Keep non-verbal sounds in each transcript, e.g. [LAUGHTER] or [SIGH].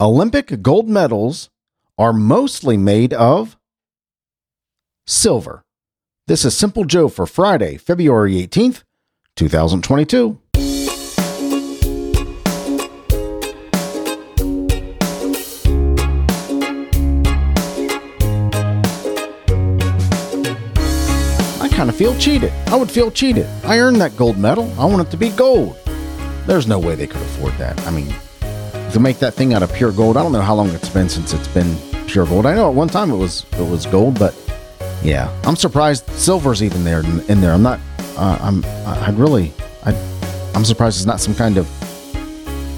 Olympic gold medals are mostly made of silver. This is Simple Joe for Friday, February 18th, 2022. I kind of feel cheated. I would feel cheated. I earned that gold medal. I want it to be gold. There's no way they could afford that. I mean, to make that thing out of pure gold, I don't know how long it's been since it's been pure gold. I know at one time it was it was gold, but yeah, I'm surprised silver's even there in there. I'm not. Uh, I'm. I'd really. I. I'm surprised it's not some kind of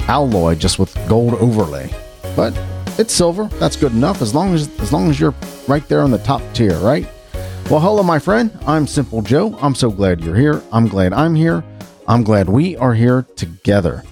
alloy just with gold overlay. But it's silver. That's good enough as long as as long as you're right there on the top tier, right? Well, hello, my friend. I'm Simple Joe. I'm so glad you're here. I'm glad I'm here. I'm glad we are here together.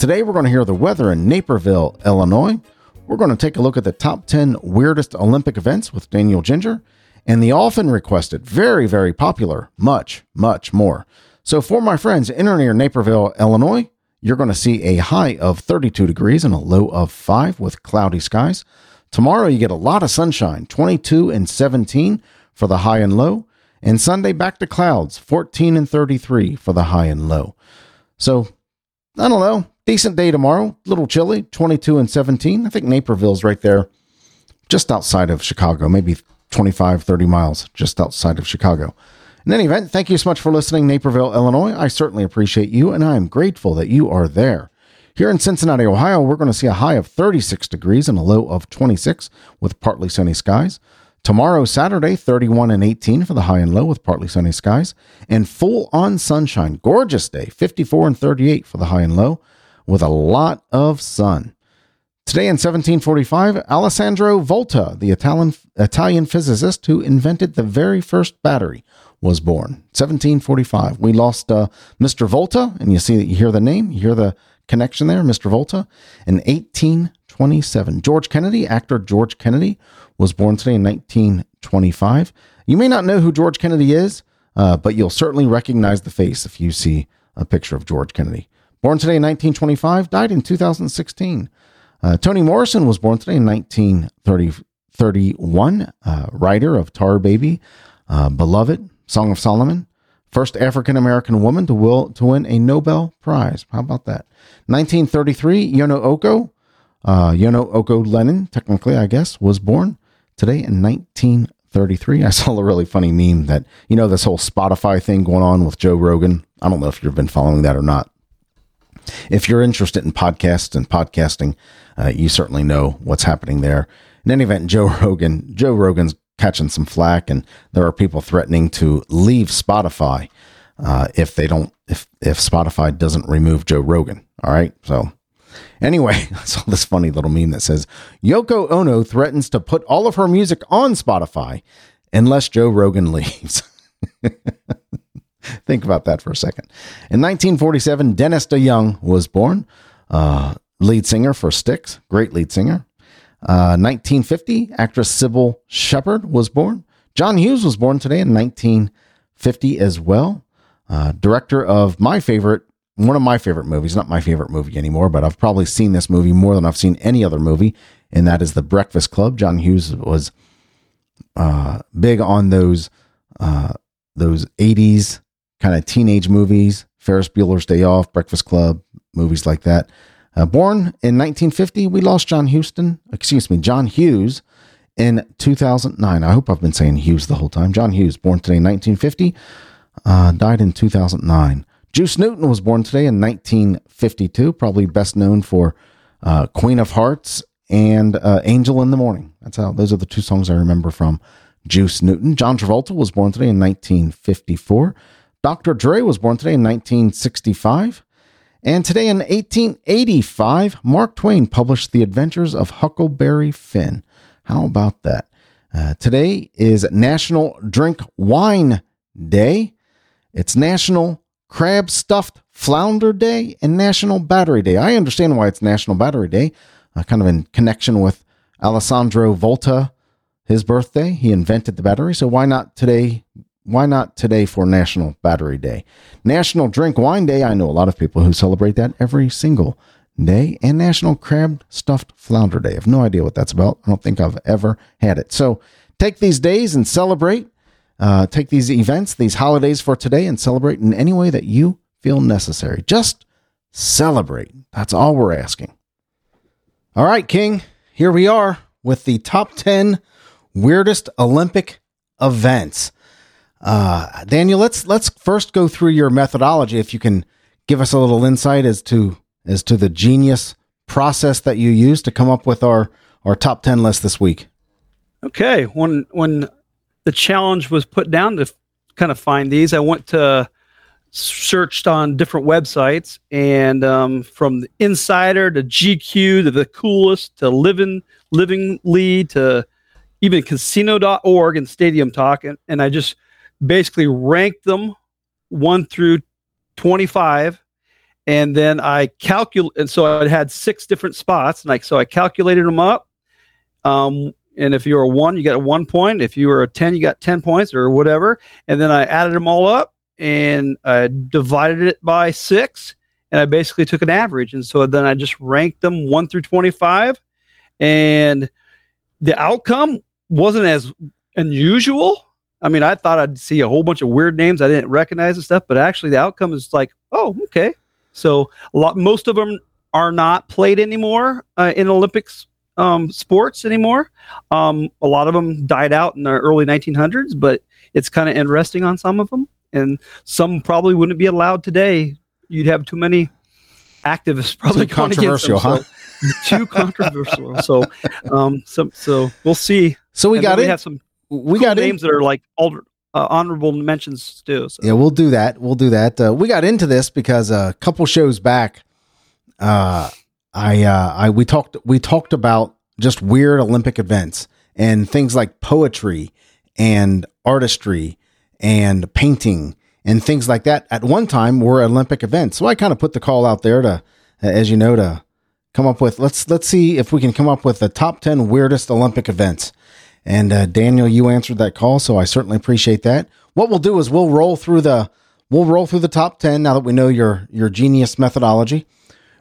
Today, we're going to hear the weather in Naperville, Illinois. We're going to take a look at the top 10 weirdest Olympic events with Daniel Ginger and the often requested, very, very popular, much, much more. So, for my friends in or near Naperville, Illinois, you're going to see a high of 32 degrees and a low of 5 with cloudy skies. Tomorrow, you get a lot of sunshine, 22 and 17 for the high and low. And Sunday, back to clouds, 14 and 33 for the high and low. So, I don't know. Decent day tomorrow. Little chilly, 22 and 17. I think Naperville's right there, just outside of Chicago, maybe 25, 30 miles just outside of Chicago. In any event, thank you so much for listening, Naperville, Illinois. I certainly appreciate you, and I am grateful that you are there. Here in Cincinnati, Ohio, we're going to see a high of 36 degrees and a low of 26 with partly sunny skies. Tomorrow, Saturday, 31 and 18 for the high and low with partly sunny skies. And full on sunshine. Gorgeous day, 54 and 38 for the high and low with a lot of sun. Today in 1745, Alessandro Volta, the Italian, Italian physicist who invented the very first battery, was born. 1745. We lost uh, Mr. Volta, and you see, that you hear the name, you hear the connection there, Mr. Volta, in 1827. George Kennedy, actor George Kennedy, was born today in 1925. You may not know who George Kennedy is, uh, but you'll certainly recognize the face if you see a picture of George Kennedy. Born today in 1925, died in 2016. Uh, Toni Morrison was born today in 1931, uh, writer of Tar Baby, uh, Beloved, Song of Solomon, first African American woman to, will, to win a Nobel Prize. How about that? 1933, Yono Oko, uh, Yono Oko Lennon, technically, I guess, was born today in 1933. I saw a really funny meme that, you know, this whole Spotify thing going on with Joe Rogan. I don't know if you've been following that or not. If you're interested in podcasts and podcasting, uh, you certainly know what's happening there. In any event, Joe Rogan, Joe Rogan's catching some flack, and there are people threatening to leave Spotify uh, if they don't, if if Spotify doesn't remove Joe Rogan. All right, so Anyway, [LAUGHS] I saw this funny little meme that says Yoko Ono threatens to put all of her music on Spotify unless Joe Rogan [LAUGHS] leaves. [LAUGHS] Think about that for a second. In 1947, Dennis DeYoung was born, uh, lead singer for Styx, great lead singer. Uh, 1950, actress Cybill Shepherd was born. John Hughes was born today in 1950 as well. Uh, director of my favorite one of my favorite movies, not my favorite movie anymore, but I've probably seen this movie more than I've seen any other movie, and that is The Breakfast Club. John Hughes was uh, big on those uh, those '80s kind of teenage movies, Ferris Bueller's Day Off, Breakfast Club, movies like that. Uh, born in 1950, we lost John Houston, excuse me, John Hughes in 2009. I hope I've been saying Hughes the whole time. John Hughes, born today in 1950, uh, died in 2009. Juice Newton was born today in 1952, probably best known for uh, Queen of Hearts and uh, Angel in the Morning. That's how those are the two songs I remember from Juice Newton. John Travolta was born today in 1954. Dr. Dre was born today in 1965. And today in 1885, Mark Twain published The Adventures of Huckleberry Finn. How about that? Uh, today is National Drink Wine Day. It's National Crab Stuffed Flounder Day, and National Battery Day. I understand why it's National Battery Day, uh, kind of in connection with Alessandro Volta, his birthday. He invented the battery, so why not today? Why not today for National Battery Day? National Drink Wine Day. I know a lot of people who celebrate that every single Day and National Crab Stuffed Flounder Day. I have no idea what that's about. I don't think I've ever had it. So take these days and celebrate. Uh, take these events, these holidays for today, and celebrate in any way that you feel necessary. Just celebrate. That's all we're asking. All right, King, here we are with the top 10 weirdest Olympic events. Uh, Daniel, let's let's first go through your methodology. If you can give us a little insight as to as to the genius process that you use to come up with our our top 10 list this week. Okay, when when the challenge was put down to kind of find these, I went to searched on different websites and um, from insider to gq to the coolest to living living lead to even casino.org and stadium talk. And, and i just basically ranked them 1 through 25 and then i calculate and so i had six different spots. And like so i calculated them up um, and if you're a one you got a one point if you were a 10 you got 10 points or whatever and then i added them all up and I divided it by six, and I basically took an average. And so then I just ranked them one through 25, and the outcome wasn't as unusual. I mean, I thought I'd see a whole bunch of weird names I didn't recognize and stuff, but actually the outcome is like, oh, okay. So a lot, most of them are not played anymore uh, in Olympics um, sports anymore. Um, a lot of them died out in the early 1900s, but it's kind of interesting on some of them and some probably wouldn't be allowed today. You'd have too many activists [LAUGHS] probably too controversial, them, huh? So, [LAUGHS] too controversial. So, um, so so we'll see. So we and got it. We have some we cool got names in- that are like alter, uh, honorable mentions too. So. Yeah, we'll do that. We'll do that. Uh, we got into this because a couple shows back, uh, I, uh, I, we talked, we talked about just weird Olympic events and things like poetry and artistry and painting and things like that at one time were Olympic events. So I kind of put the call out there to, as you know, to come up with let's let's see if we can come up with the top ten weirdest Olympic events. And uh, Daniel, you answered that call, so I certainly appreciate that. What we'll do is we'll roll through the we'll roll through the top ten now that we know your your genius methodology.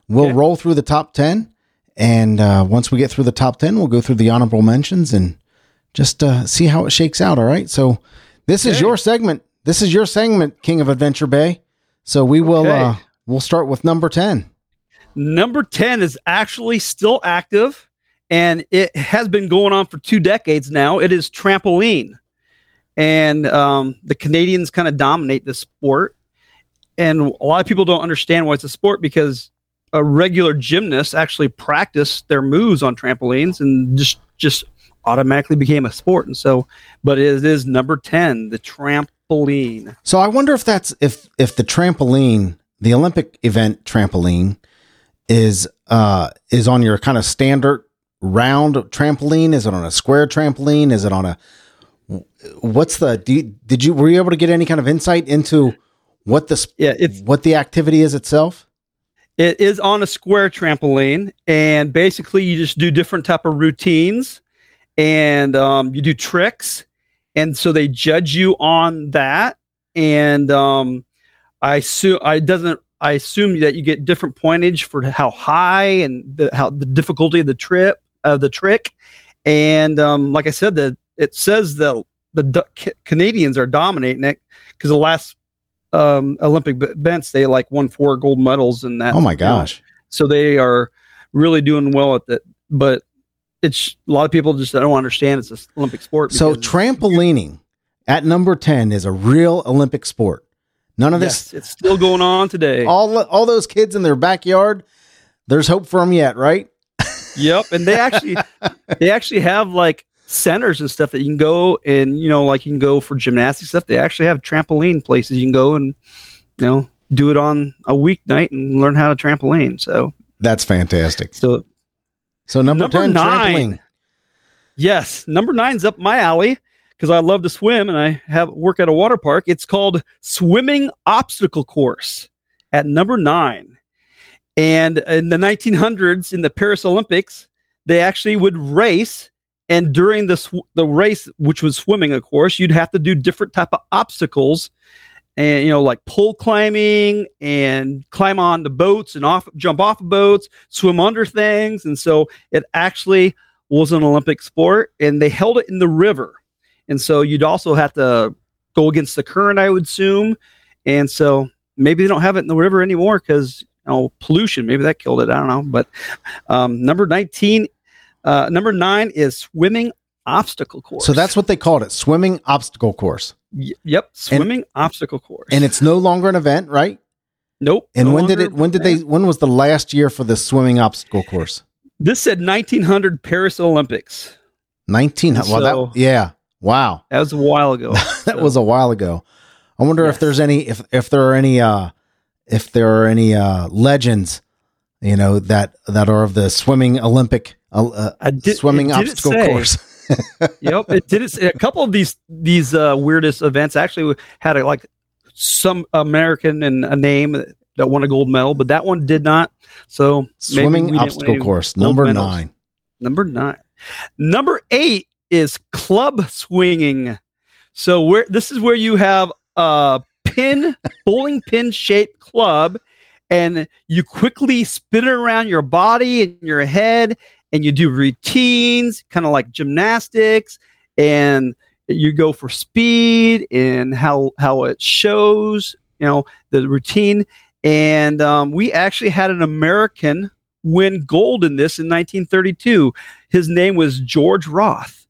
We'll Okay. roll through the top ten, and uh, once we get through the top ten, we'll go through the honorable mentions and just uh, see how it shakes out. All right. So this is your segment. This is your segment, King of Adventure Bay. So we will Okay. uh, we'll start with number ten. Number 10 is actually still active and it has been going on for two decades now. It is trampoline. And um, the Canadians kind of dominate the sport. And a lot of people don't understand why it's a sport because a regular gymnast actually practiced their moves on trampolines and just just automatically became a sport. And so, but it is number 10, the trampoline. So I wonder if that's if if the trampoline, the Olympic event trampoline, is uh is on your kind of standard round trampoline. Is it on a square trampoline? Is it on a what's the do you, did you were you able to get any kind of insight into what the Yeah, it's what the activity is itself? It is on a square trampoline, and basically you just do different type of routines, and um, you do tricks, and so they judge you on that. And um, I assume I doesn't. I assume that you get different pointage for how high and the, how the difficulty of the trip of the trick. And um, like I said, the it says the D- Canadians are dominating it because the last um, Olympic events they like won four gold medals in that. Oh my gosh. so they are really doing well at that. But it's a lot of people just don't understand it's an Olympic sport. So trampolining at number 10 is a real Olympic sport. None of this yes, it's still going on today. all all those kids in their backyard, there's hope for them yet, right? Yep, and they actually [LAUGHS] they actually have like centers and stuff that you can go and you know like you can go for gymnastics stuff. They actually have trampoline places you can go and you know do it on a weeknight and learn how to trampoline. So That's fantastic. so So number, Number 10 nine. trampoline. Yes, number nine's up my alley because I love to swim and I have work at a water park. It's called swimming obstacle course at number nine. And in the 1900s, in the Paris Olympics, they actually would race, and during the sw- the race, which was swimming, of course, you'd have to do different type of obstacles. and you know like pole climbing and climb on the boats and off jump off of boats swim under things. And so it actually was an olympic sport and they held it in the river. And so you'd also have to go against the current i would assume. And so maybe they don't have it in the river anymore because you know pollution maybe that killed it i don't know. But um, number 19 uh, number nine is swimming obstacle course So that's what they called it, swimming obstacle course. Y- yep swimming obstacle course And it's no longer an event, right? nope And no when did it when did they when was the last year for the swimming obstacle course? This said 1900 Paris Olympics. 19 well that yeah. Wow. That was a while ago. [LAUGHS] that So, was a while ago. I wonder if there's any if if there are any uh if there are any uh legends, you know, that that are of the swimming Olympic I did- swimming obstacle say. course. [LAUGHS] yep. It did. It, a couple of these these uh, weirdest events actually had a, like some American and a name that won a gold medal, but that one did not. So Swimming obstacle course number medals. 9. Number nine. Number eight is club swinging. So where this is where you have a pin, [LAUGHS] bowling pin shaped club, and you quickly spin it around your body and your head, and you do routines, kind of like gymnastics, and you go for speed and how how it shows, you know, the routine. And um, we actually had an American win gold in this in 1932. His name was George Roth.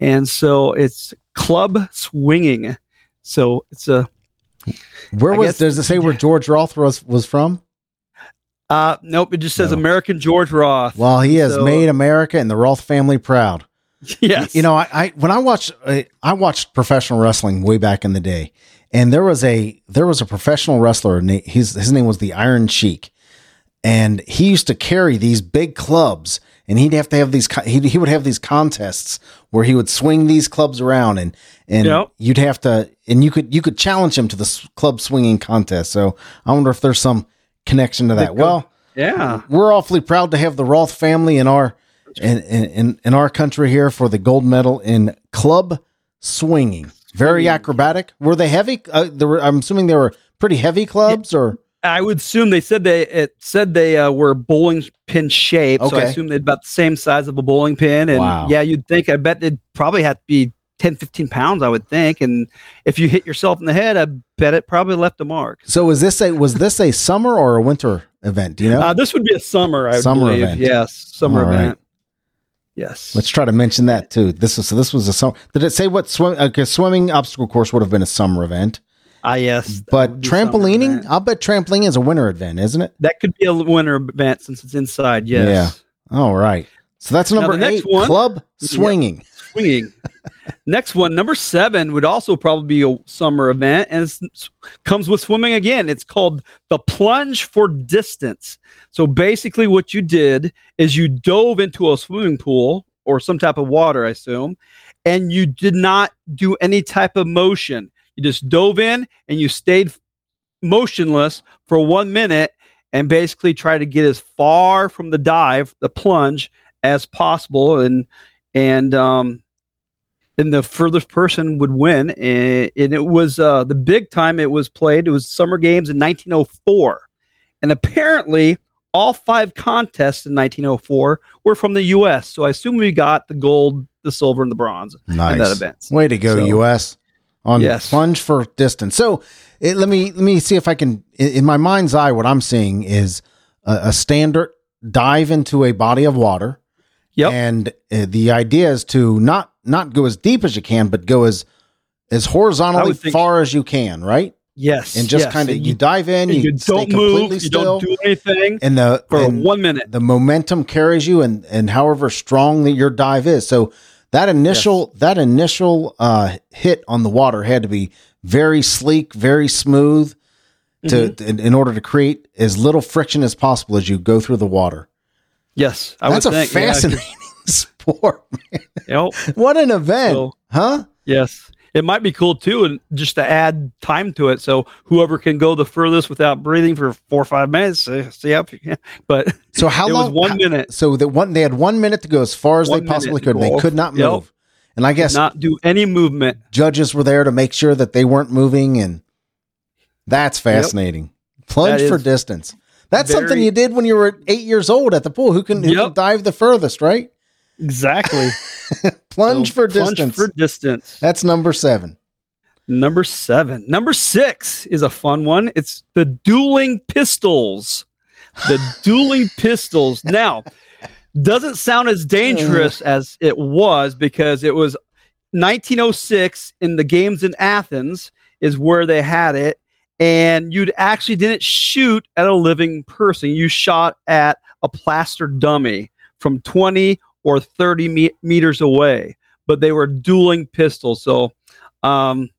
And so it's club swinging. So it's a Where I was guess- does it say where [LAUGHS] George Roth was was from? Uh nope, it just says No. American George Roth. Well, he has So- made America and the Roth family proud. [LAUGHS] yes. You know, I, I when I watched I watched professional wrestling way back in the day, and there was a there was a professional wrestler. His his name was the Iron Sheik, and he used to carry these big clubs, and he'd have to have these. He he would have these contests where he would swing these clubs around, and and Yep. you'd have to, and you could you could challenge him to the club swinging contest. So I wonder if there's some connection to that. That go- well, yeah. we're awfully proud to have the Roth family in our in, in in our country here for the gold medal in club swinging. Very acrobatic. Were they heavy? Uh, there were, I'm assuming they were pretty heavy clubs, or I would assume they said they it said they uh, were bowling pin shaped. So I assume they're about the same size of a bowling pin. And Wow. yeah, you'd think I bet they'd probably have to be 10, 15 pounds, I would think. And if you hit yourself in the head, I bet it probably left a mark. so is this a was this a summer or a winter event? Do you know? Uh, this would be a summer, I Summer believe. event. Yes, summer All right. event. Yes. Let's try to mention that too. This is so this was a summer. Did it say what swim? Okay, swimming obstacle course would have been a summer event, Ah, yes. but would be summer trampolining. I'll bet trampolining is a winter event, isn't it? That could be a winter event since it's inside. Yes. Yeah. All right. So that's Now, number next eight. one- club swinging. Swinging. Next one, number seven, would also probably be a summer event, and comes with swimming again. It's called the plunge for distance. So basically, what you did is you dove into a swimming pool or some type of water, I assume, and you did not do any type of motion. You just dove in and you stayed motionless for one minute and basically try to get as far from the dive, the plunge, as possible. And and um, and the furthest person would win. And, and it was uh, the big time it was played. It was Summer Games in 1904, and apparently all five contests in 1904 were from the U.S. So I assume we got the gold, the silver, and the bronze in that event. Way to go, So- U.S. on Yes. plunge for distance. So it, let me let me see if I can. In, in my mind's eye, what I'm seeing is a, a standard dive into a body of water, Yep. and uh, the idea is to not not go as deep as you can, but go as as horizontally far as you can, right? yes. And just yes. kind of And you, dive in, you, you don't completely move, you still, don't do anything and the for and one minute. the momentum carries you and and however strong that your dive is so that initial that initial uh hit on the water had to be very sleek very smooth to Mhm. in, in order to create as little friction as possible as you go through the water Yes, I that's a would think. yeah, fascinating [LAUGHS] sport Yep. what an event So- huh Yes. It might be cool too, and just to add time to it. So whoever can go the furthest without breathing for four or five minutes, uh, see how. [LAUGHS] But so how [LAUGHS] long one how- minute. so that one they had one minute to go as far as One they possibly could they could not Yep. move and i guess Not do any movement. judges were there to make sure that they weren't moving and That's fascinating. Plunge That for is distance. That's something you did when you were eight years old at the pool. Who can, who can dive the furthest, right? Exactly. [LAUGHS] Plunge So, for plunge distance. for distance. That's number seven. Number seven. Number six is a fun one. It's the dueling pistols. The [LAUGHS] dueling pistols. Now, doesn't sound as dangerous as it was because it was 1906 in the games in Athens is where they had it. And you actually didn't shoot at a living person. You shot at a plaster dummy from 20 or 30 me- meters away. But they were dueling pistols. So, um,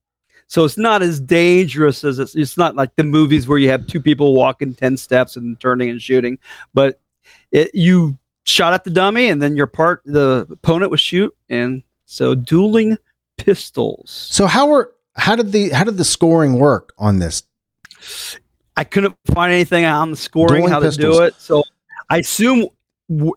so it's not as dangerous as it's, it's not like the movies where you have two people walking 10 steps and turning and shooting, but it, you shot at the dummy and then your part, the opponent would shoot. And so dueling pistols. So how were how did the how did the scoring work on this? I couldn't find anything on the scoring, Dueling how pistols. to do it. So I assume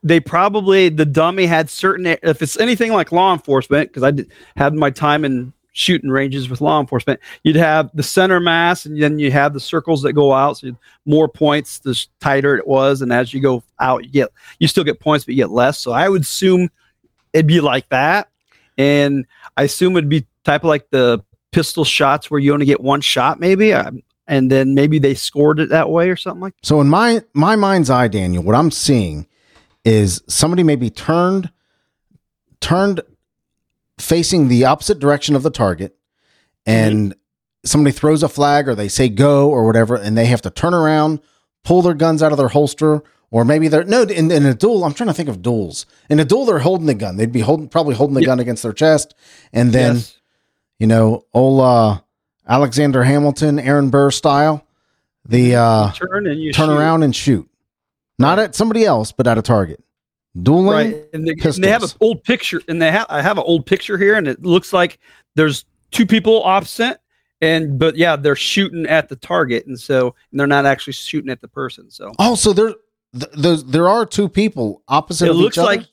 they probably, the dummy had certain, if it's anything like law enforcement, because I did, had my time in shooting ranges with law enforcement, you'd have the center mass and then you have the circles that go out. So more points, the tighter it was. And as you go out, you get, you still get points, but you get less. So I would assume it'd be like that. And I assume it'd be type of like the pistol shots where you only get one shot, maybe. Um, and then maybe they scored it that way or something like that. So in my my mind's eye, Daniel, what I'm seeing is somebody maybe turned turned facing the opposite direction of the target, and somebody throws a flag or they say go or whatever, and they have to turn around, pull their guns out of their holster, or maybe they're no in, in a duel. I'm trying to think of duels. In a duel, they're holding the gun. They'd be holding probably holding the Yep. gun against their chest, and then Yes. You know, old uh, Alexander Hamilton, Aaron Burr style. The uh, turn and you turn shoot. around and shoot, not at somebody else, but at a target. Dueling. right and they, and they have an old picture and they have i have an old picture here and it looks like there's two people opposite and but yeah they're shooting at the target and so and they're not actually shooting at the person so Oh, so there, th- those there are two people opposite it looks each other. like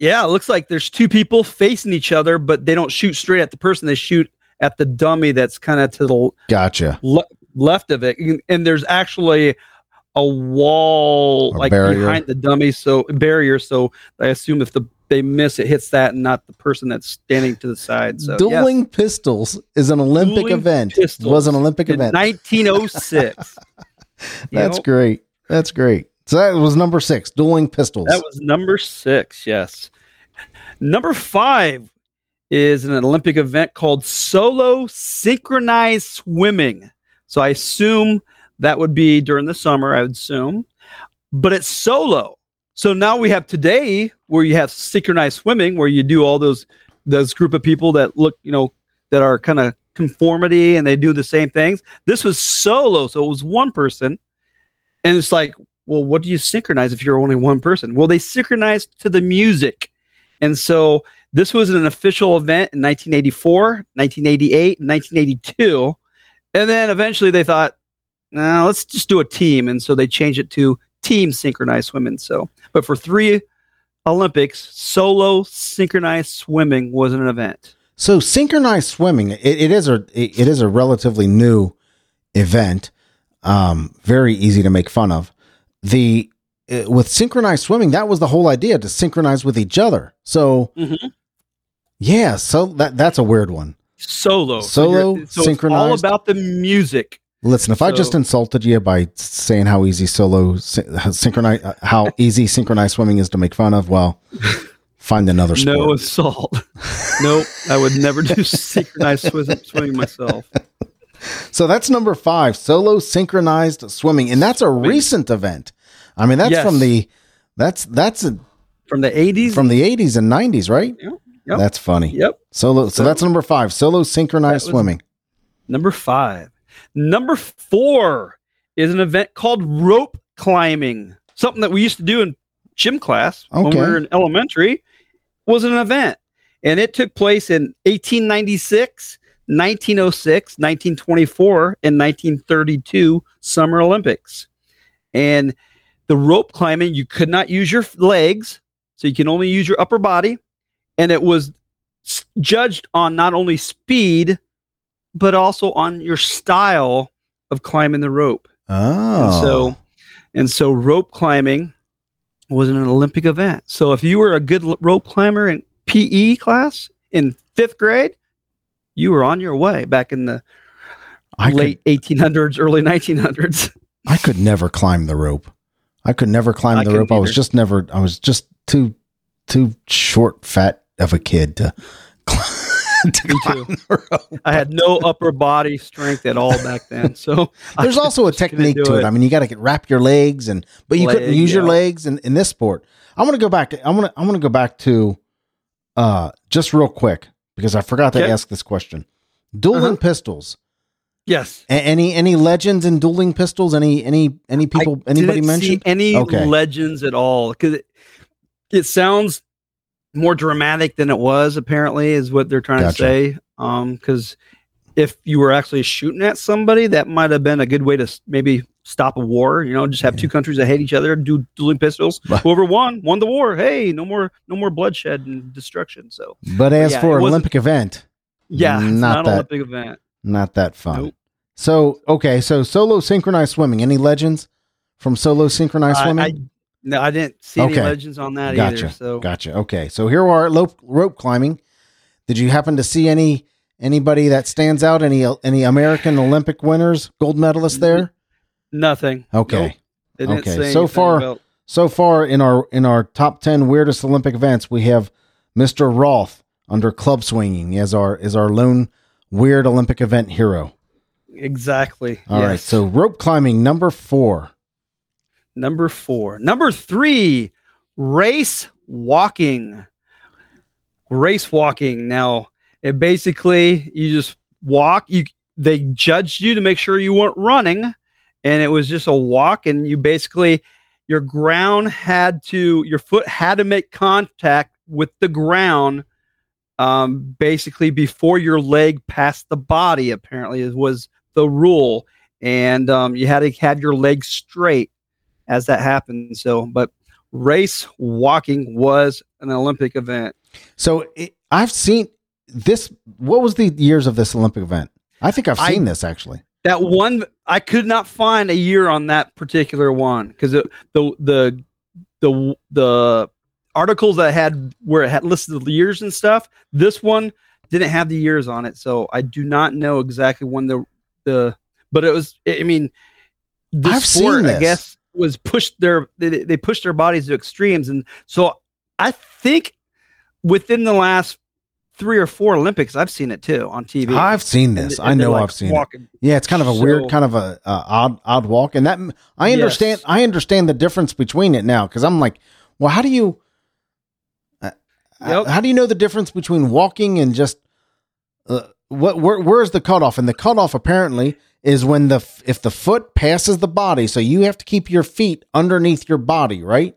yeah it looks like there's two people facing each other but they don't shoot straight at the person they shoot at the dummy that's kind of to the gotcha. le- left of it and, and there's actually a wall A like barrier. behind the dummy so barrier so i assume if the they miss it hits that and not the person that's standing to the side so yeah. Dueling pistols is an Olympic Dueling event. Was an Olympic event. 1906 [LAUGHS] That's know, great. That's great. So that was number six. Dueling pistols. that was number six yes number five is an olympic event called solo synchronized swimming so i assume that would be during the summer i would assume but it's solo so now we have today where you have synchronized swimming where you do all those those group of people that look you know that are kind of conformity and they do the same things this was solo so it was one person and it's like well what do you synchronize if you're only one person? Well they synchronized to the music. And so this was an official event in 1984 1988 1982 and then eventually they thought no let's just do a team. And so they changed it to team synchronized swimming. So but for three olympics solo synchronized swimming was an event. So synchronized swimming, it, it is a it, it is a relatively new event, um, very easy to make fun of. The uh, with synchronized swimming, that was the whole idea to synchronize with each other. So Mhm. yeah, so that that's a weird one. solo Solo, you're- so it's all about the music Listen, if I just insulted you by saying how easy solo sy- how synchronized how [LAUGHS] easy synchronized swimming is to make fun of, well, find another sport. no assault nope i would never do [LAUGHS] synchronized swimming myself So that's number five, solo synchronized swimming, and that's a recent event. I mean, that's Yes. from the that's that's a, from the 80s from the eighties and nineties, right? Yep. Yep. That's funny. yep Solo. So, So- that's number five, solo synchronized swimming. Number five. Number four is an event called rope climbing. Something that we used to do in gym class when we were in elementary was an event. And it took place in 1896, 1906, 1924, and 1932 Summer Olympics. And the rope climbing, you could not use your legs, so you can only use your upper body. And it was judged on not only speed, but also on your style of climbing the rope. Oh. And so, and so rope climbing was an Olympic event. So if you were a good rope climber in PE class in fifth grade, you were on your way back in the I late 1800s, early 1900s. I could never climb the rope. I could never climb I the couldn't rope. I was just never. I was just too too short, fat of a kid to. [LAUGHS] to Me climb the rope. I had no upper body strength at all back then. [LAUGHS] So I There's also a technique to it. I mean, you got to wrap your legs, and but you couldn't Leg, use your legs in, in this sport. I want to go back. I want to. I want to go back to, uh, just real quick because I forgot to Okay. ask this question. Dueling Uh-huh. pistols. yes. A- any any legends in dueling pistols? Any any any people? I anybody mentioned? any Okay. legends at all because it, it sounds more dramatic than it was. Apparently, is what they're trying Gotcha. to say. Um, because if you were actually shooting at somebody, that might have been a good way to maybe stop a war. You know, just have two countries that hate each other, do dueling pistols. Right. Whoever won won the war. Hey, no more no more bloodshed and destruction. So But as yeah, for an Olympic event, yeah, Not not, that- Olympic event. not that fun. Nope. So okay, so solo synchronized swimming. Any legends from solo synchronized I, swimming? I, no, I didn't see Okay. any legends on that Gotcha. either. So Gotcha. Okay, so here we are at rope, rope climbing. Did you happen to see any anybody that stands out? Any any American Olympic winners, gold medalists there? Nothing. Okay. Nope. Okay, so far- about- So far in our in our top ten weirdest Olympic events, we have Mr. Roth under club swinging as our is our lone weird Olympic event hero. exactly. All right, yes. so rope climbing number four. Number four. Number three, race walking. Race walking. Now, it basically you just walk. You they judged you to make sure you weren't running, and it was just a walk. And you basically your ground had to your foot had to make contact with the ground. Um, basically before your leg passed the body, apparently is was the rule, and um, you had to had your legs straight as that happened. So, but race walking was an Olympic event. So it, I've seen this. What was the years of this Olympic event? I think I've I- seen this actually. That one, I could not find a year on that particular one because the the the the articles that I had where it had listed the years and stuff. This one didn't have the years on it, so I do not know exactly when the the. But it was. I mean, this I've seen sport, this. I guess, was pushed their they, they pushed their bodies to extremes, and so I think within the last three or four Olympics, I've seen it too on TV. I've seen this. and I know like, I've seen it. walking. Yeah, it's kind of a So- weird, kind of a, odd, odd walk, and that I Yes. understand. I understand the difference between it now because I'm like, well, how do you, uh, Yep. how do you know the difference between walking and just uh, what? Where, where's the cutoff? And the cutoff apparently is when the if the foot passes the body, so you have to keep your feet underneath your body, right?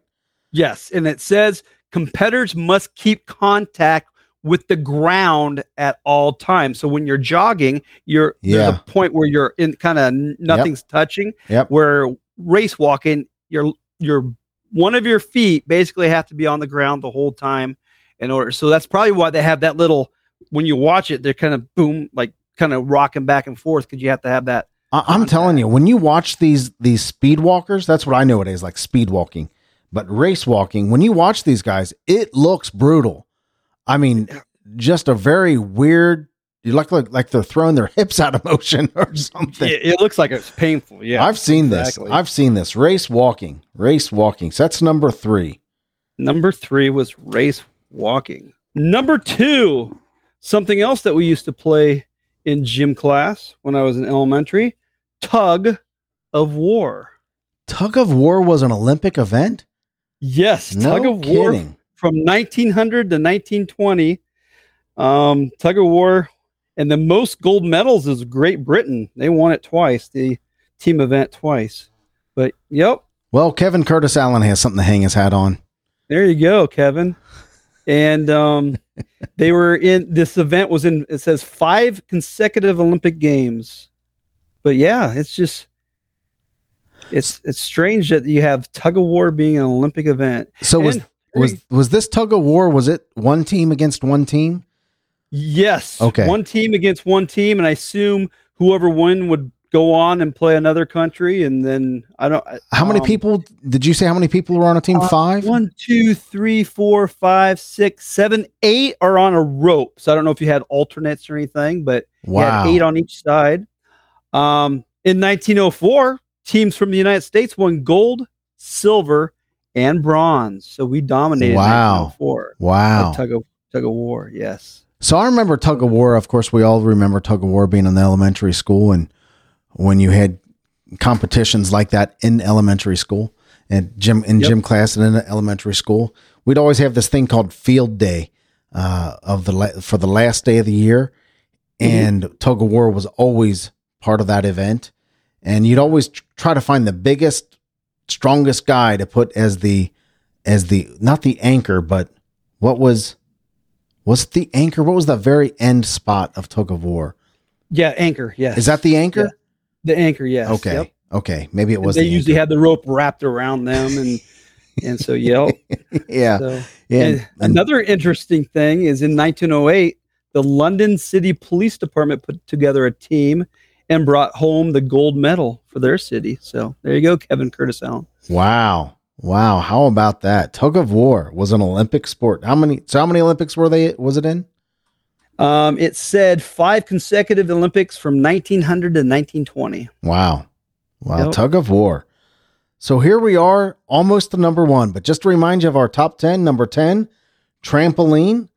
Yes, and it says competitors must keep contact with the ground at all times. So when you're jogging, you're Yeah. there's a point where you're in kind of nothing's touching. Yep. Where race walking, your your one of your feet basically have to be on the ground the whole time in order. So that's probably why they have that little. When you watch it, they're kind of boom, like kind of rocking back and forth because you have to have that. I, I'm telling you, when you watch these these speed walkers, that's what I know it is like speed walking. But race walking, when you watch these guys, it looks brutal. I mean, just a very weird. You look like like they're throwing their [LAUGHS] hips out of motion or something. It, it looks like it's painful. Yeah, I've seen exactly. this. I've seen this race walking. Race walking. So that's number three. Number three was race walking. Number two, something else that we used to play in gym class when I was in elementary tug of war. Tug of war was an Olympic event. Yes, No tug of war kidding. From 1900 to 1920. Um, tug of war, and the most gold medals is Great Britain. They won it twice, the team event twice. But yep, Well, Kevin Curtis Allen has something to hang his hat on. There you go, Kevin. And um, [LAUGHS] they were in this event was in it says five consecutive Olympic games. But yeah, it's just it's it's strange that you have tug of war being an Olympic event. So And- was was was this tug of war? Was it one team against one team? yes, Okay. one team against one team, and I assume whoever won would go on and play another country, and then I don't. How many um, people did you say? How many people were on a team? uh, Five. One, two, three, four, five, six, seven, eight are on a rope. So I don't know if you had alternates or anything, but you Wow. had eight on each side. Um, in 1904, teams from the United States won gold, silver, and bronze. So we dominated Wow. 1904. Wow. Tug of tug of war, yes. So I remember tug of war. Of course, we all remember tug of war being in the elementary school, and when you had competitions like that in elementary school and gym in Yep. gym class and in elementary school, we'd always have this thing called field day uh, of the la- for the last day of the year, and tug of war was always part of that event. And you'd always tr- try to find the biggest, strongest guy to put as the as the not the anchor, but what was was the anchor? What was the very end spot of tug of war? Yeah, anchor, yes. Is that the anchor? the anchor, yes. okay, Yep. okay, maybe it was. they the usually anchor. had the rope wrapped around them and [LAUGHS] and so yep. [LAUGHS] yeah, So yeah. And another interesting thing is in 1908, the London City Police Department put together a team and brought home the gold medal for their city. So there you go, Kevin Curtis Allen. wow, wow. How about that? Tug of war was an Olympic sport. How many? So how many Olympics were they? Was it in? Um, it said five consecutive Olympics from 1900 to 1920. Wow, wow. Yep. Tug of war. So here we are, almost to number one. But just to remind you of our top ten: number ten, trampoline;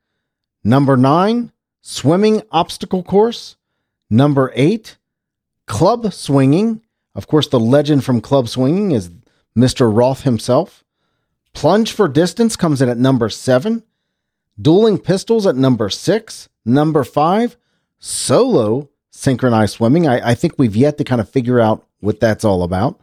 number nine, swimming obstacle course; number eight, club swinging. Of course, the legend from club swinging is Mr. Roth himself. Plunge for distance comes in at number seven. Dueling pistols at number six. Number five, solo synchronized swimming. I, I think we've yet to kind of figure out what that's all about.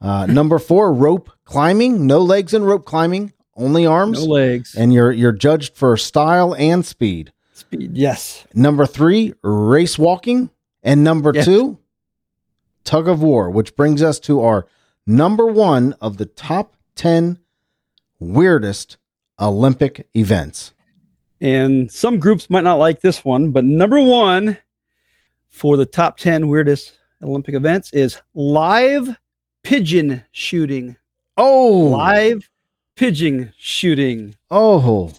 Uh, number four, rope climbing. No legs in rope climbing, only arms. No legs. and you're you're judged for style and speed. Speed. Yes. Number three, race walking. And number Yes. two, tug of war, which brings us to our number one of the top 10 weirdest Olympic events. And some groups might not like this one, but number one for the top 10 weirdest Olympic events is live pigeon shooting. Oh, Live pigeon shooting. oh,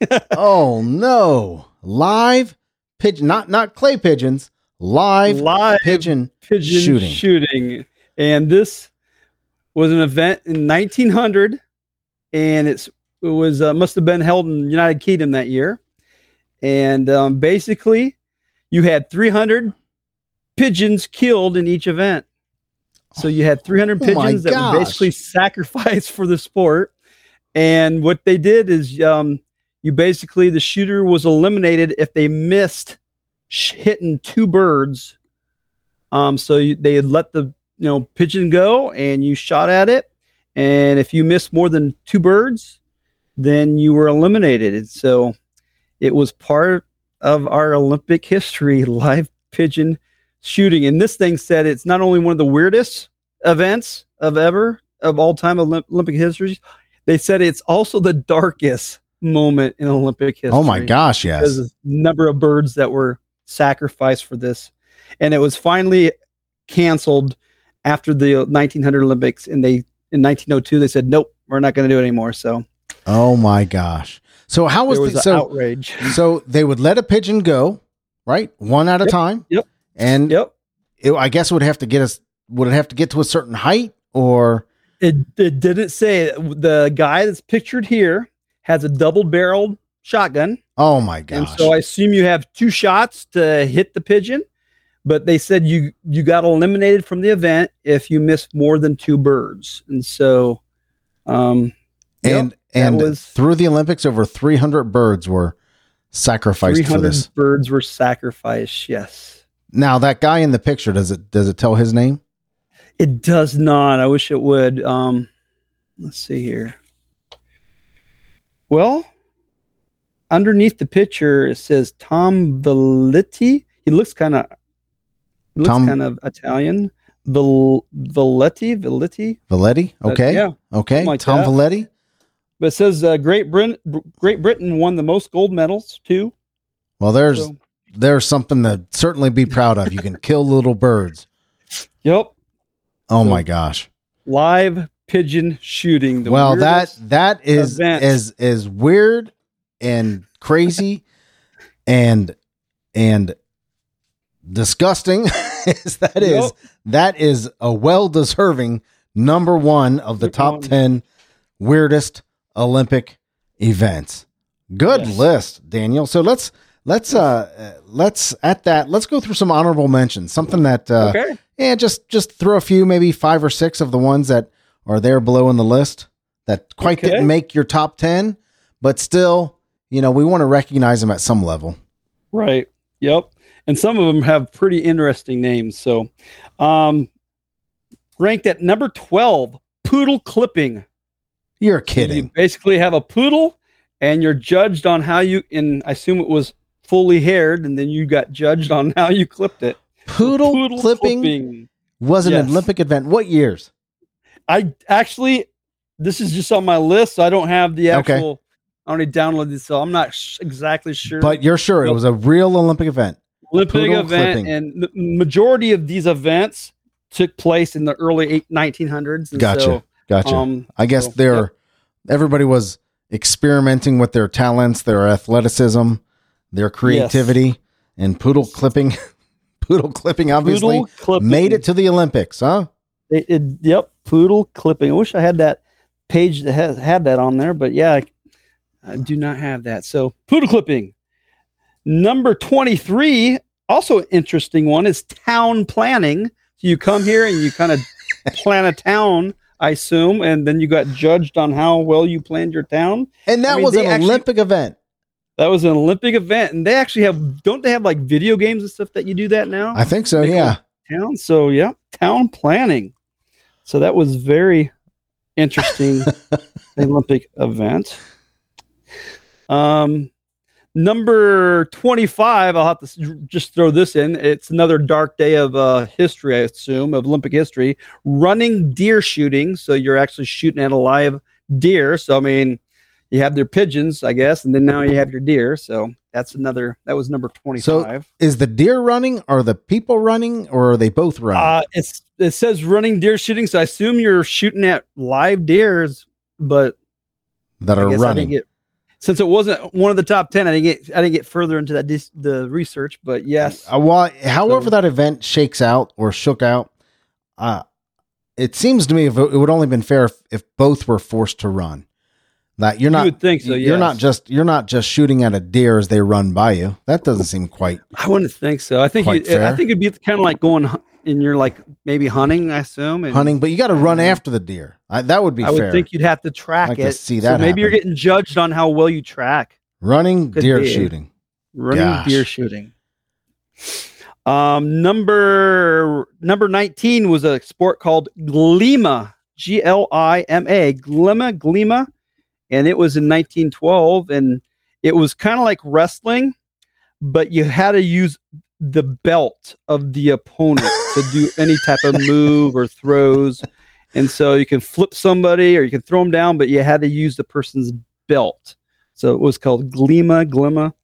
[LAUGHS] oh no. Live pigeon, not, not clay pigeons, live, Live pigeon. pigeon shooting. shooting. And this was an event in 1900, and it's it was uh, must have been held in United Kingdom that year. And um, basically, you had 300 pigeons killed in each event. So you had 300 Oh pigeons that gosh. were basically sacrificed [LAUGHS] for the sport. And what they did is, um, you basically the shooter was eliminated if they missed hitting two birds um, so you, they had let the you know pigeon go, and you shot at it, and if you missed more than two birds, then you were eliminated. And so it was part of our Olympic history, [LAUGHS] live pigeon shooting. And this thing said it's not only one of the weirdest events of ever of all time Olymp- Olympic history. They said it's also the darkest moment in Olympic history Oh my gosh, yes. because number of birds that were sacrificed for this. And it was finally canceled after the 1900 Olympics. And they, in 1902, they said, nope, we're not going to do it anymore. So Oh my gosh. So how was, was the, so outrage. so they would let a pigeon go, right? One at a Yep, time. yep. And Yep. it, I guess it would have to get us would it have to get to a certain height or It, it didn't say the guy that's pictured here has a double barreled shotgun. oh my gosh. And so I assume you have two shots to hit the pigeon. But they said you you got eliminated from the event if you missed more than two birds. And so um and that and was- through the Olympics over 300 birds were sacrificed for 300 this. birds were sacrificed. Yes. Now that guy in the picture does it does it tell his name? It does not. I wish it would. Um, let's see here. Well, underneath the picture, it says Tom Valetti. He looks kind of looks Tom- kind of Italian. Val- Valetti, Valetti. Valetti? Uh, Okay. yeah. Okay. like Tom that. Valetti? But it says uh, Great Britain. Great Britain won the most gold medals too. Well, there's So, there's something to certainly be proud of. You can [LAUGHS] kill little birds Yep. Oh So- my gosh. Live pigeon shooting. the well, that that is event. is is weird and crazy and and disgusting [LAUGHS] as that is. Yep. That is a well deserving number one of the top one. 10 weirdest Olympic events. Good Yes. list, Daniel. So let's let's uh let's at that let's go through some honorable mentions. Something that uh okay. yeah, just just throw a few, maybe five or six of the ones that are there below in the list that quite Okay. didn't make your top 10, but still, you know, we want to recognize them at some level. Right. Yep. And some of them have pretty interesting names. So, um, ranked at number 12, poodle clipping. You're You kidding. basically have a poodle and you're judged on how you, and I assume it was fully haired, and then you got judged on [LAUGHS] how you clipped it. Poodle, clipping, was an Yes. Olympic event. What years? I actually, this is just on my list. So I don't have the actual, I only downloaded this, so I'm not sh- exactly sure. But you're sure it was a real Olympic event. Olympic poodle event, clipping. and the majority of these events took place in the early eight, 1900s. And Gotcha. So, Gotcha. um, I guess so, they're yep. everybody was experimenting with their talents, their athleticism, their creativity, and poodle clipping. [LAUGHS] poodle clipping obviously poodle clipping. made it to the Olympics, huh? It, it- yep, poodle clipping. I wish I had that page that has had that on there, but yeah, I, do not have that. So poodle clipping. Number 23, also an interesting one, is town planning. So you come here and you kind of [LAUGHS] plan a town, I assume, and then you got judged on how well you planned your town. And that I mean, was an actually- Olympic event. That was an Olympic event, and they actually have don't they have like video games and stuff that you do that now? I think so, They yeah. town. So yeah, town planning. So that was very interesting [LAUGHS] Olympic event. Um, number twenty-five. I'll have to just throw this in. It's another dark day of uh, history, I assume, of Olympic history. Running deer shooting. So you're actually shooting at a live deer. So I mean, you have their pigeons, I guess, and then now you have your deer. So that's another. That was number twenty-five. Is the deer running? Are the people running? Or are they both running? Uh, it's it says running deer shooting, so I assume you're shooting at live deers, but that I are guess I didn't running. get since it wasn't one of the top ten. I didn't get I didn't get further into that dis, the research, but yes, Uh, well, however So- that event shakes out or shook out, uh, it seems to me if it, would only been fair if, if both were forced to run. That you're You not. would think so, You're not just you're not just shooting at a deer as they run by you. That doesn't seem quite. I wouldn't think so. I think you, I think it'd be kind of like going and you're like maybe hunting. I assume and hunting, but you got to run after the deer. I, that would be I would think you'd have to track Like to it. see so that maybe you're getting judged on how well you track. Running Could deer be. shooting. running Gosh. deer shooting. Um, number number nineteen was a sport called Glima, G L I M A, Glima, Glima, and it was in 1912, and it was kind of like wrestling, but you had to use the belt of the opponent to do any type of move or throws, and so you can flip somebody or you can throw them down, but you had to use the person's belt. So it was called Glima, Glima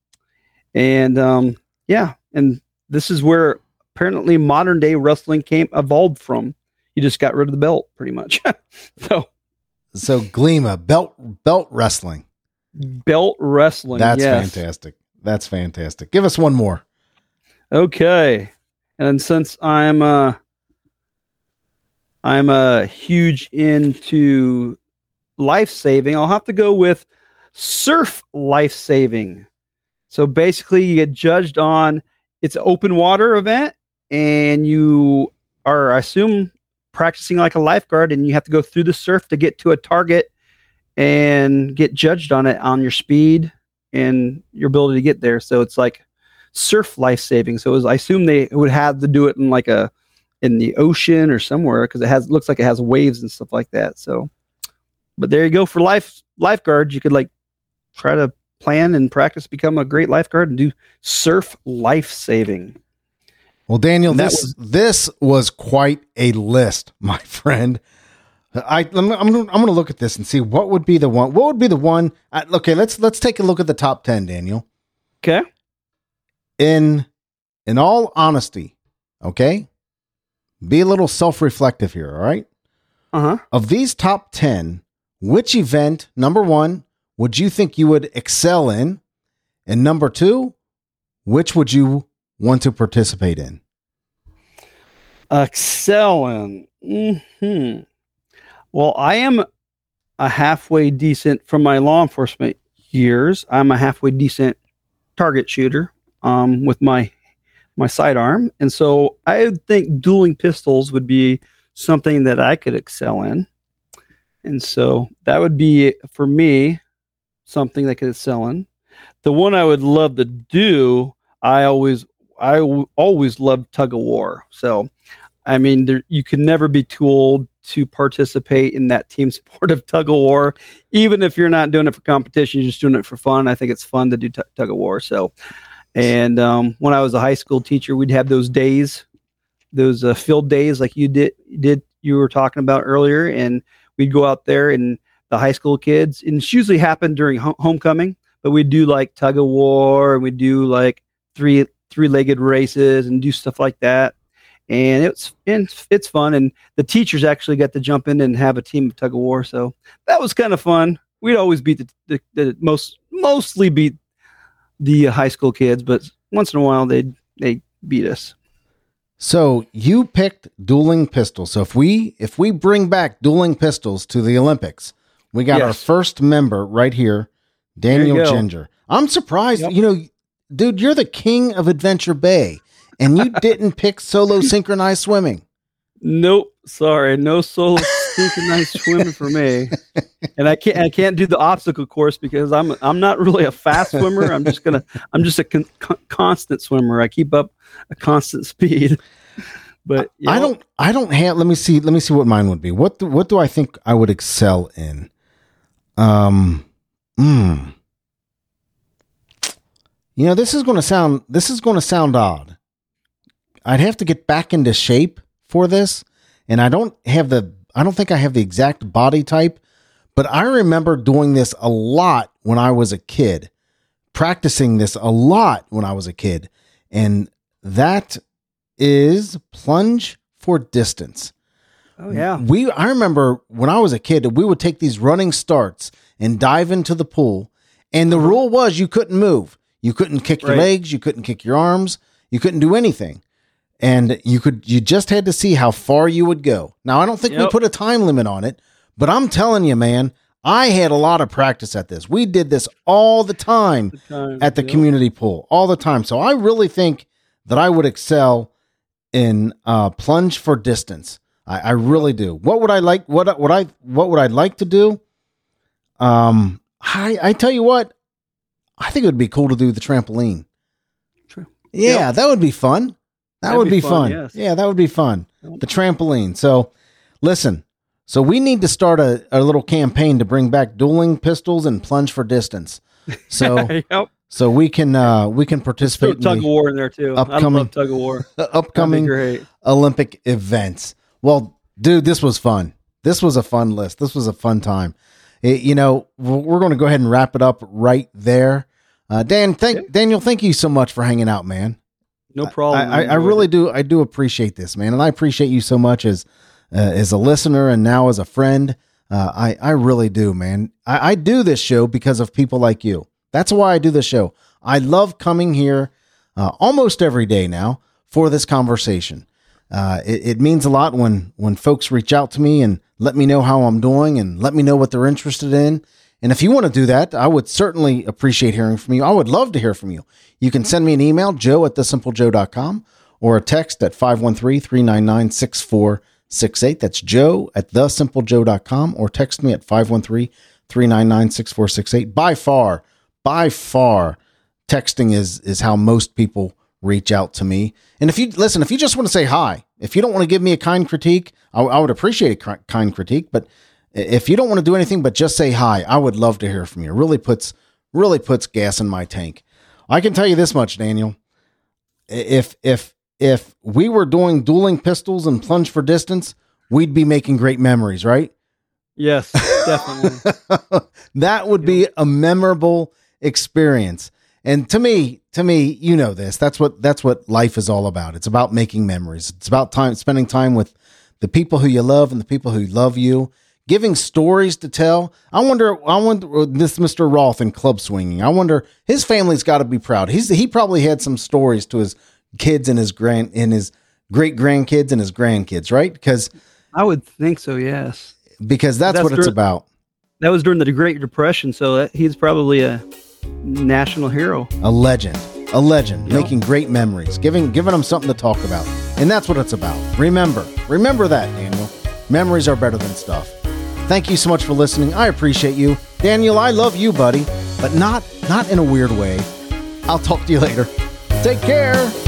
and um, yeah, and this is where apparently modern day wrestling came evolved from. You just got rid of the belt, pretty much. [LAUGHS] so So Glima belt belt wrestling. belt wrestling. That's yes. fantastic. That's fantastic. Give us one more. Okay, and since I'm uh, I'm uh, huge into life saving, I'll have to go with surf life saving. So basically, you get judged on it's an open water event, and you are, I assume, practicing like a lifeguard, and you have to go through the surf to get to a target and get judged on it on your speed and your ability to get there. So it's like surf life saving. So it was, I assume they would have to do it in like a in the ocean or somewhere because it has looks like it has waves and stuff like that. So, but there you go for life lifeguards. You could like try to plan and practice become a great lifeguard and do surf life saving. Well, Daniel, And that this this was quite a list, [LAUGHS] my friend. I I'm, I'm gonna, I'm gonna look at this and see what would be the one. What would be the one? Uh, okay, let's let's take a look at the top ten, Daniel. Okay. In in all honesty, okay, be a little self reflective here, all right? Uh huh. Of these top 10, which event, number one, would you think you would excel in? And number two, which would you want to participate in? Excelling. Hmm. Well, I am a halfway decent from my law enforcement years. I'm a halfway decent target shooter um, with my my sidearm, and so I think dueling pistols would be something that I could excel in. And so that would be for me something that could excel in. The one I would love to do, I always I w- always loved tug of war. So I mean, there, you can never be too old to participate in that team [LAUGHS] sport of tug of war, even if you're not doing it for competition, you're just doing it for fun. I think it's fun to do t- tug of war. So, and um, when I was a high school teacher, we'd have those days, those uh, field days, like you did, did you were talking about earlier, and we'd go out there and the high school kids, and it's usually happened during ho- homecoming, but we'd do like tug of war, and we'd do like three three legged races and do stuff like that and it's it's it's fun. And the teachers actually got to jump in and have a team of tug of war, so that was kind of fun. We'd always beat the, the, the most mostly beat the high school kids, but once in a while they they beat us. So you picked dueling pistols. So if we if we bring back dueling pistols to the Olympics, we got our first member right here, Daniel There you go. Ginger. I'm surprised. Yep. You know, dude, you're the king of Adventure Bay, and you [LAUGHS] didn't pick solo synchronized swimming. Nope, sorry, no solo synchronized swimming for me. And I can't I can't do the obstacle course because I'm I'm not really a fast swimmer. I'm just gonna I'm just a con- con- constant swimmer. I keep up a constant [LAUGHS] speed. But you I don't. I don't have. Let me see. Let me see what mine would be. What do, What do I think I would excel in? Um. Mm. You know, this is going to sound. This is going to sound odd. I'd have to get back into shape for this, and I don't have the. I don't think I have the exact body type, but I remember doing this a lot when I was a kid, practicing this a lot when I was a kid, and that is plunge for distance. Oh yeah. We I remember when I was a kid, we would take these running starts and dive into the pool, and the rule was you couldn't move. You couldn't kick your Right. legs, you couldn't kick your arms, you couldn't do anything. And you could you just had to see how far you would go. Now I don't think we put a time limit on it, but I'm telling you, man, I had a lot of practice at this. We did this all the time Time, at the yep. community pool all the time. So I really think that I would excel in uh, plunge for distance. I, I really do. What would I like? What would I? What would I like to do? Um, I I tell you what, I think it would be cool to do the trampoline. True. Yeah, that would be fun. That That'd would be, be fun. fun, yes. Yeah, that would be fun. The trampoline. So, listen. So we need to start a, a little campaign to bring back dueling pistols and plunge for distance. [LAUGHS] So yep. so we can uh we can participate in tug of war in there too. Upcoming- tug of war. [LAUGHS] Upcoming. Olympic events. Well, dude, this was fun. This was a fun list. This was a fun time. It- you know, we're going to go ahead and wrap it up right there. Uh, Dan, thank. Daniel, thank you so much for hanging out, man. No problem. I, I, I really do. I do appreciate this, man, and I appreciate you so much as uh, as a listener and now as a friend. Uh, I I really do, man. I, I do this show because of people like you. That's why I do this show. I love coming here uh, almost every day now for this conversation. Uh, it, it means a lot when when folks reach out to me and let me know how I'm doing and let me know what they're interested in. And if you want to do that, I would certainly appreciate hearing from you. I would love to hear from you. You can mm-hmm. send me an email, joe at thesimplejoe.com, or a text at 513 399 6468. That's joe at thesimplejoe.com, or text me at 513 399 6468. By far, by far, texting is is how most people reach out to me. And if you listen, if you just want to say hi, if you don't want to give me a kind critique, I, I would appreciate a kind critique. But if you don't want to do anything but just say hi, I would love to hear from you. It really puts really puts gas in my tank. I can tell you this much, Daniel. If if if we were doing dueling pistols and plunge for distance, we'd be making great memories, right? Yes, [LAUGHS] definitely. that would be a memorable experience. And to me, to me, you know this. That's what that's what life is all about. It's about making memories. It's about time spending time with the people who you love and the people who love you. Giving stories to tell. I wonder. I wonder uh, this Mr. Roth in club swinging. I wonder his family's got to be proud. He's he probably had some stories to his kids and his grand and his great grandkids and his grandkids, right? Because I would think so. Yes. Because that's, that's what it's about. That was during the Great Depression, so that, he's probably a national hero, a legend, a legend, yep. making great memories, giving giving them something to talk about, and that's what it's about. Remember, remember that, Daniel. Memories are better than stuff. Thank you so much for listening. I appreciate you, Daniel. I love you, buddy, but not not in a weird way. I'll talk to you later. Take care.